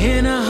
in a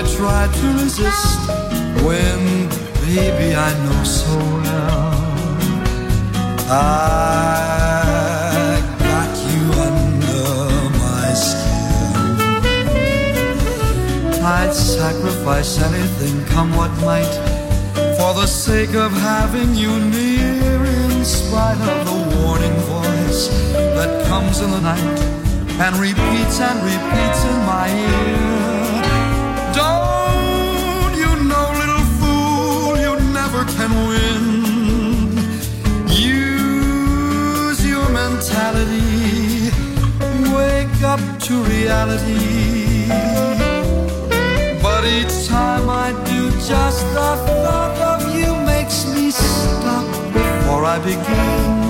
I try to resist when, baby, I know so well I got you under my skin. I'd sacrifice anything, come what might, for the sake of having you near, in spite of the warning voice that comes in the night and repeats and repeats in my ear. and win. Use your mentality, wake up to reality. But each time I do, just the thought of you makes me stop before I begin.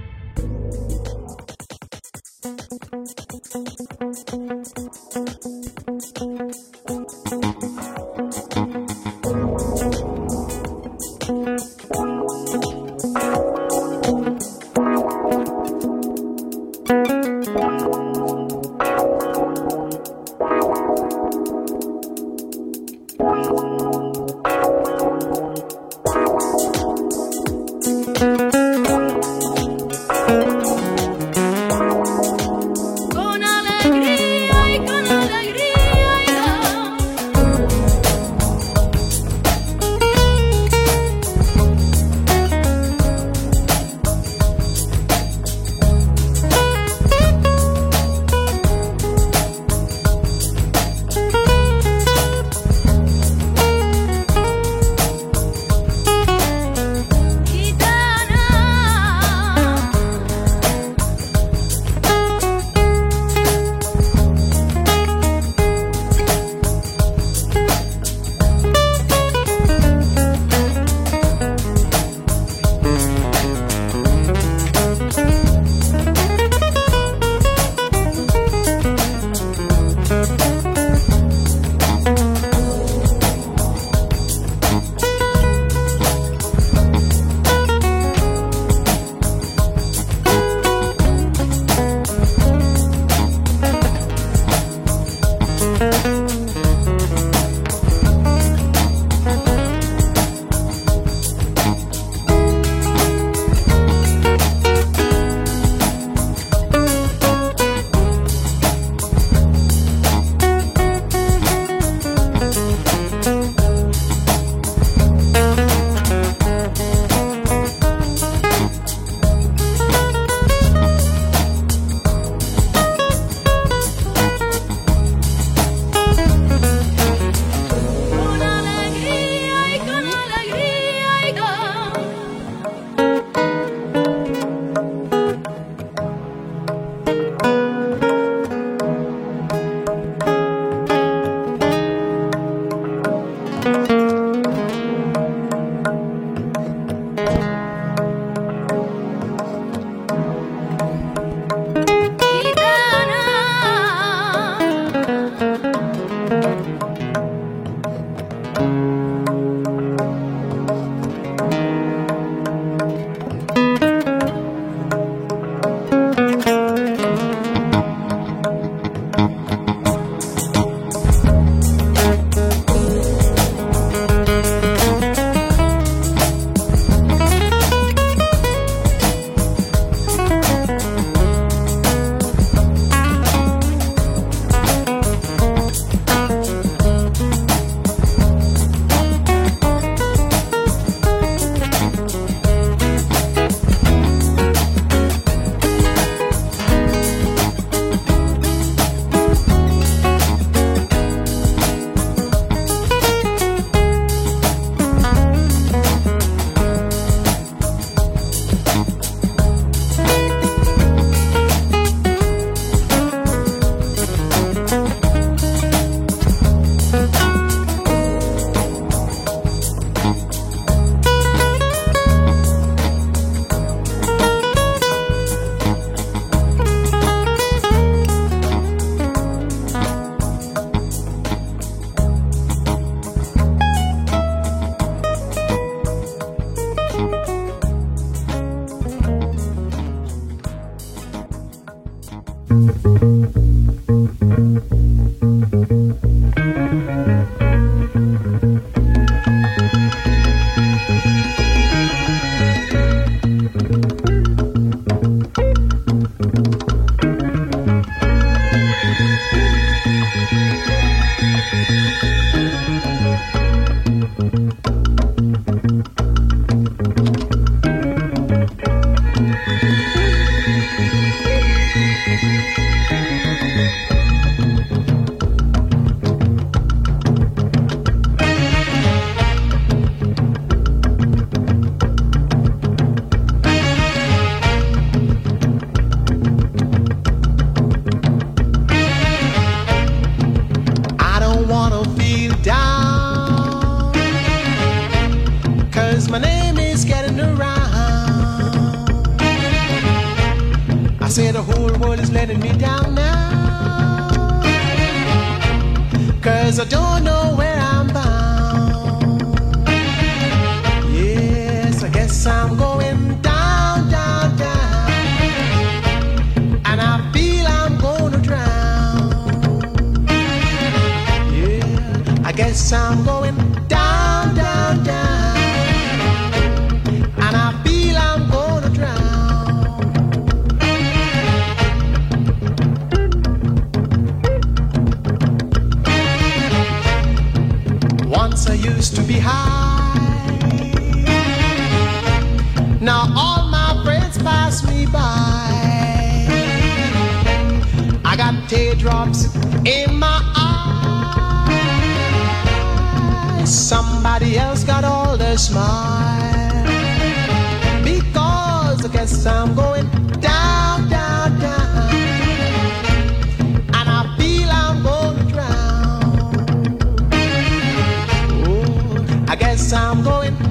as I'm going.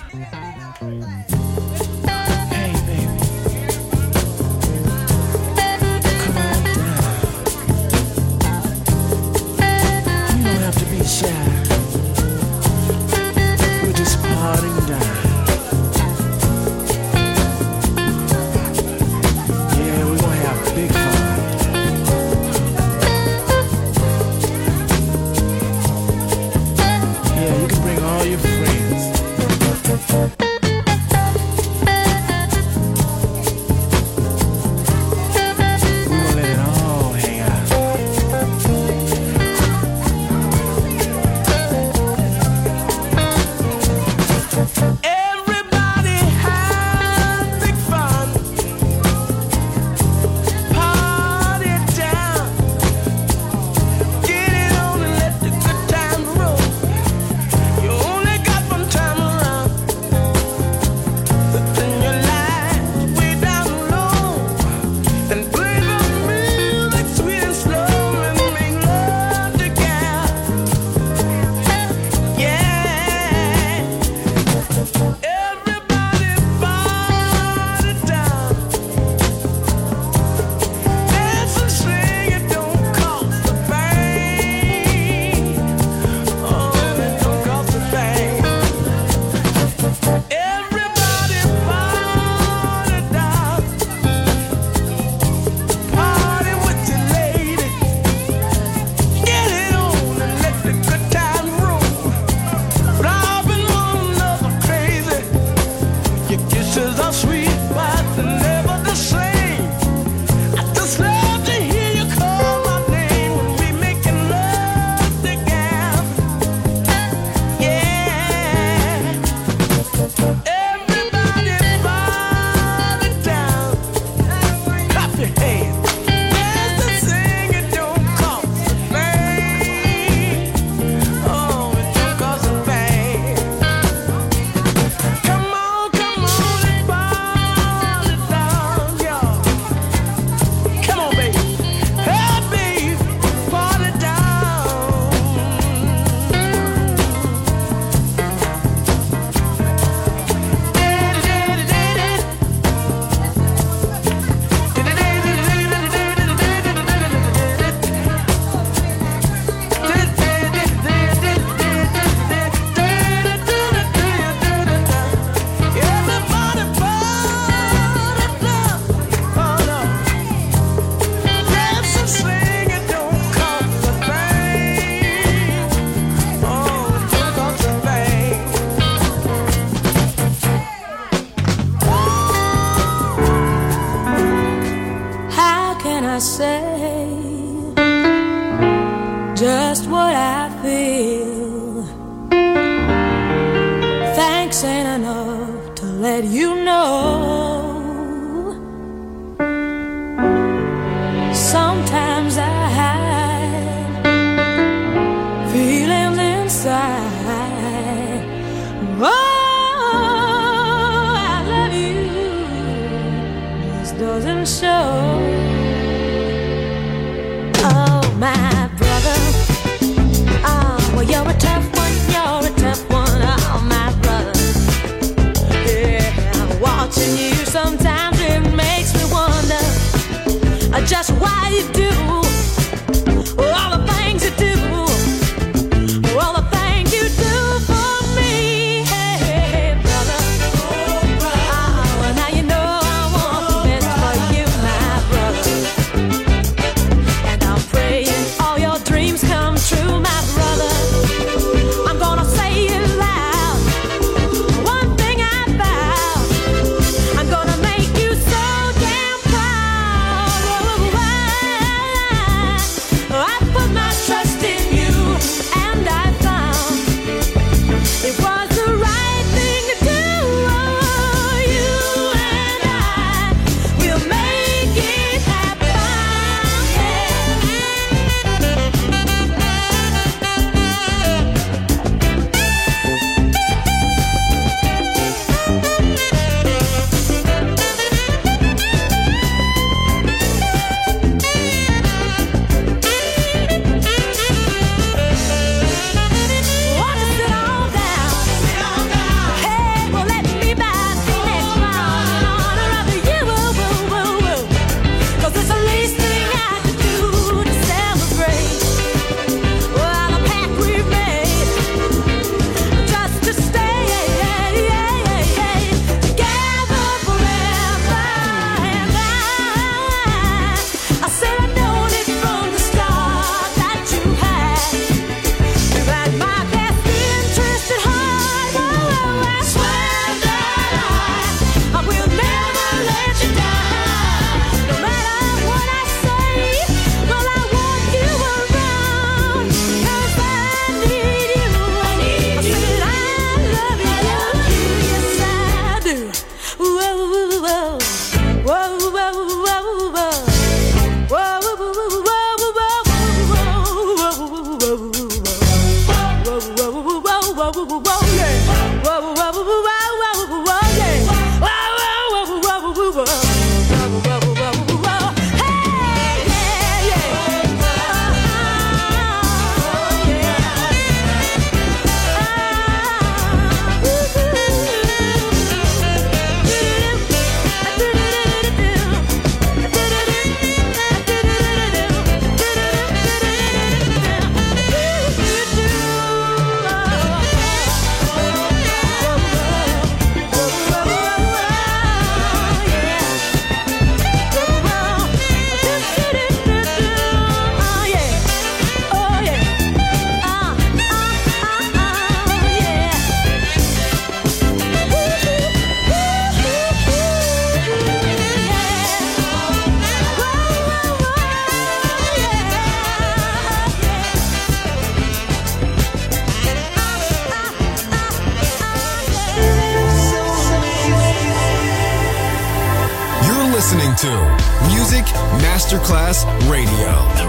The radio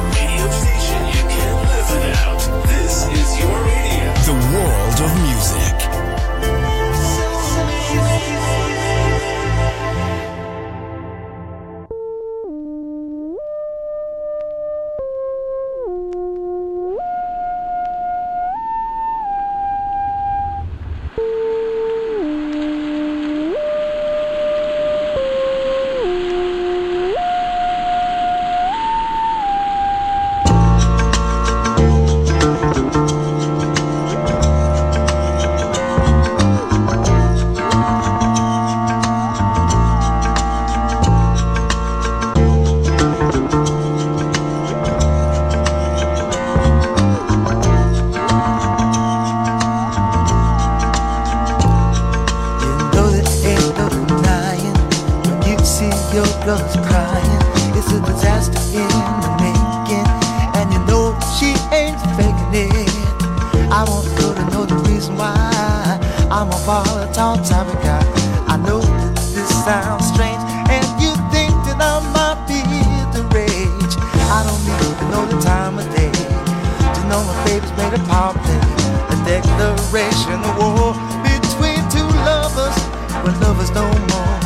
declaration of war between two lovers, but lovers no more.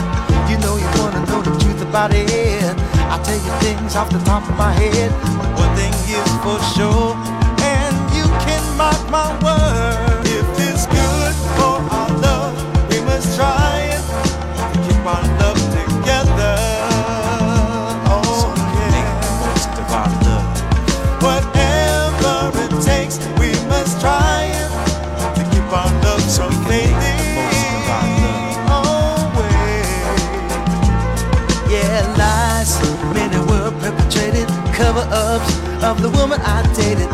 You know you wanna know the truth about it. I tell you things off the top of my head. One thing is for sure, and you can mark my words. Of the woman I dated.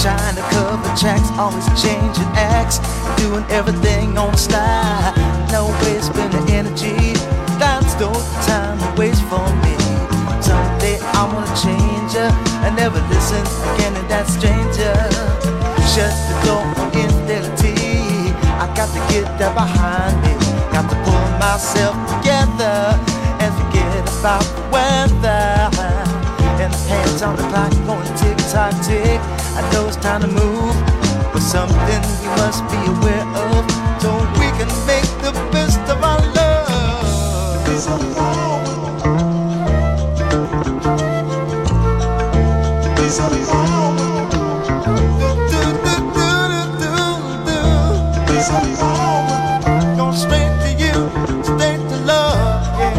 Trying to cover tracks, always changing acts, doing everything on the slide. No way spending energy, that's no time to waste for me. Someday I wanna change her and never listen again to that stranger. Shut the door on infidelity. I got to get that behind me. Got to pull myself together and forget about the weather. And the hands on the clock going tick. I know it's time to move, but something we must be aware of so we can make the best of our love. Go straight to you, straight to love, yeah.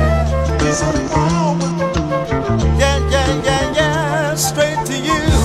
Yeah, yeah, yeah, yeah, straight to you.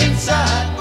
Inside.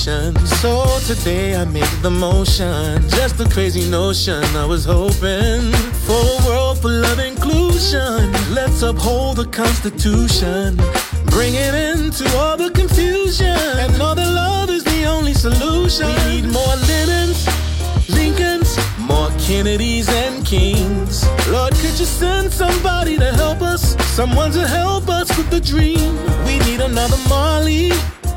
So today I made the motion. Just a crazy notion. I was hoping for a world full of inclusion. Let's uphold the Constitution. Bring it into all the confusion. And know that love is the only solution. We need more Lennons, Lincolns, more Kennedys and Kings. Lord, could you send somebody to help us? Someone to help us with the dream. We need another Marley,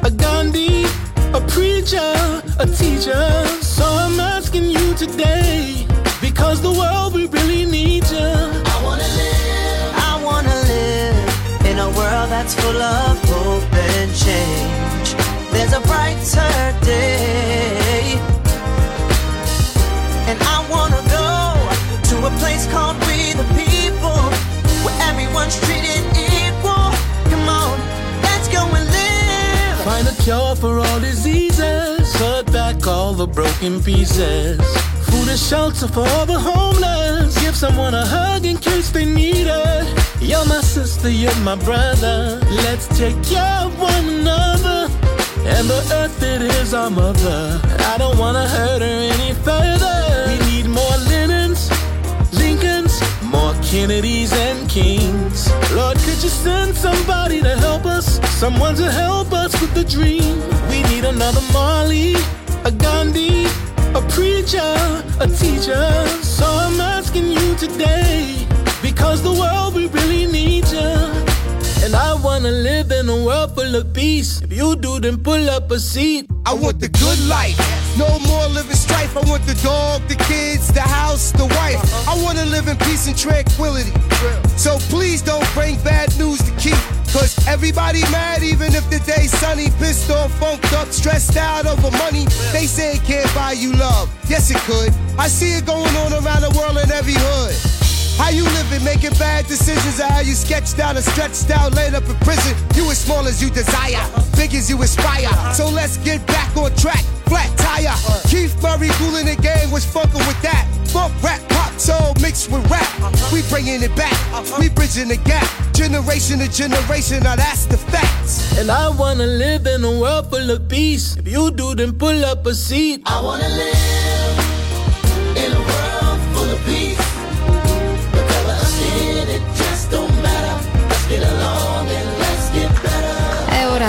a Gandhi, a preacher, a teacher. So I'm asking you today, because the world we really need you. I wanna live. I wanna live in a world that's full of hope and change. There's a brighter day. And I wanna go to a place called We the People, where everyone's treated cure for all diseases. Put back all the broken pieces. Food and shelter for all the homeless. Give someone a hug in case they need it. You're my sister, you're my brother. Let's take care of one another. And the earth, it is our mother. I don't wanna hurt her any further. We need more Lennons, Lincolns, more Kennedys and Kings. Lord, could you send somebody to help us? Someone to help us with the dream. We need another Marley, a Gandhi, a preacher, a teacher. So I'm asking you today, because the world we really need you. And I wanna live in a world full of peace. If you do, then pull up a seat. I want the good life. No more living strife. I want the dog, the kids, the house, the wife. Uh-huh. I want to live in peace and tranquility. So please don't bring bad news to keep. Cause everybody mad even if the day's sunny. Pissed off, funked up, stressed out over money. They say it can't buy you love. Yes, it could. I see it going on around the world in every hood. How you living, making bad decisions, or how you sketched out and stretched out, laid up in prison. You as small as you desire, big as you aspire. So let's get back on track. Flat tire. Keith Murray, cooling the game, was fucking with that. Funk, rap, pop, soul mixed with rap. We bringing it back. We bridging the gap. Generation to generation, now that's the facts. And I wanna live in a world full of peace. If you do, then pull up a seat. I wanna live in a world full of peace.